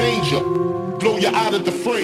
danger, blow you out of the frame.